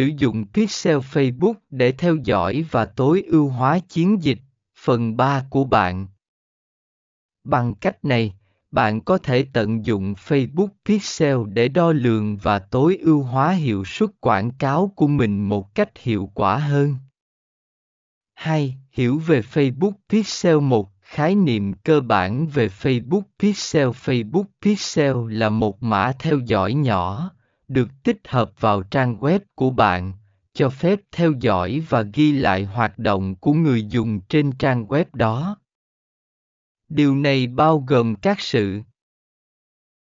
sử dụng pixel Facebook để theo dõi và tối ưu hóa chiến dịch, phần 3 của bạn. Bằng cách này, bạn có thể tận dụng Facebook Pixel để đo lường và tối ưu hóa hiệu suất quảng cáo của mình một cách hiệu quả hơn. 2. Hiểu về Facebook Pixel 1 Khái niệm cơ bản về Facebook Pixel Facebook Pixel là một mã theo dõi nhỏ, được tích hợp vào trang web của bạn, cho phép theo dõi và ghi lại hoạt động của người dùng trên trang web đó. Điều này bao gồm các sự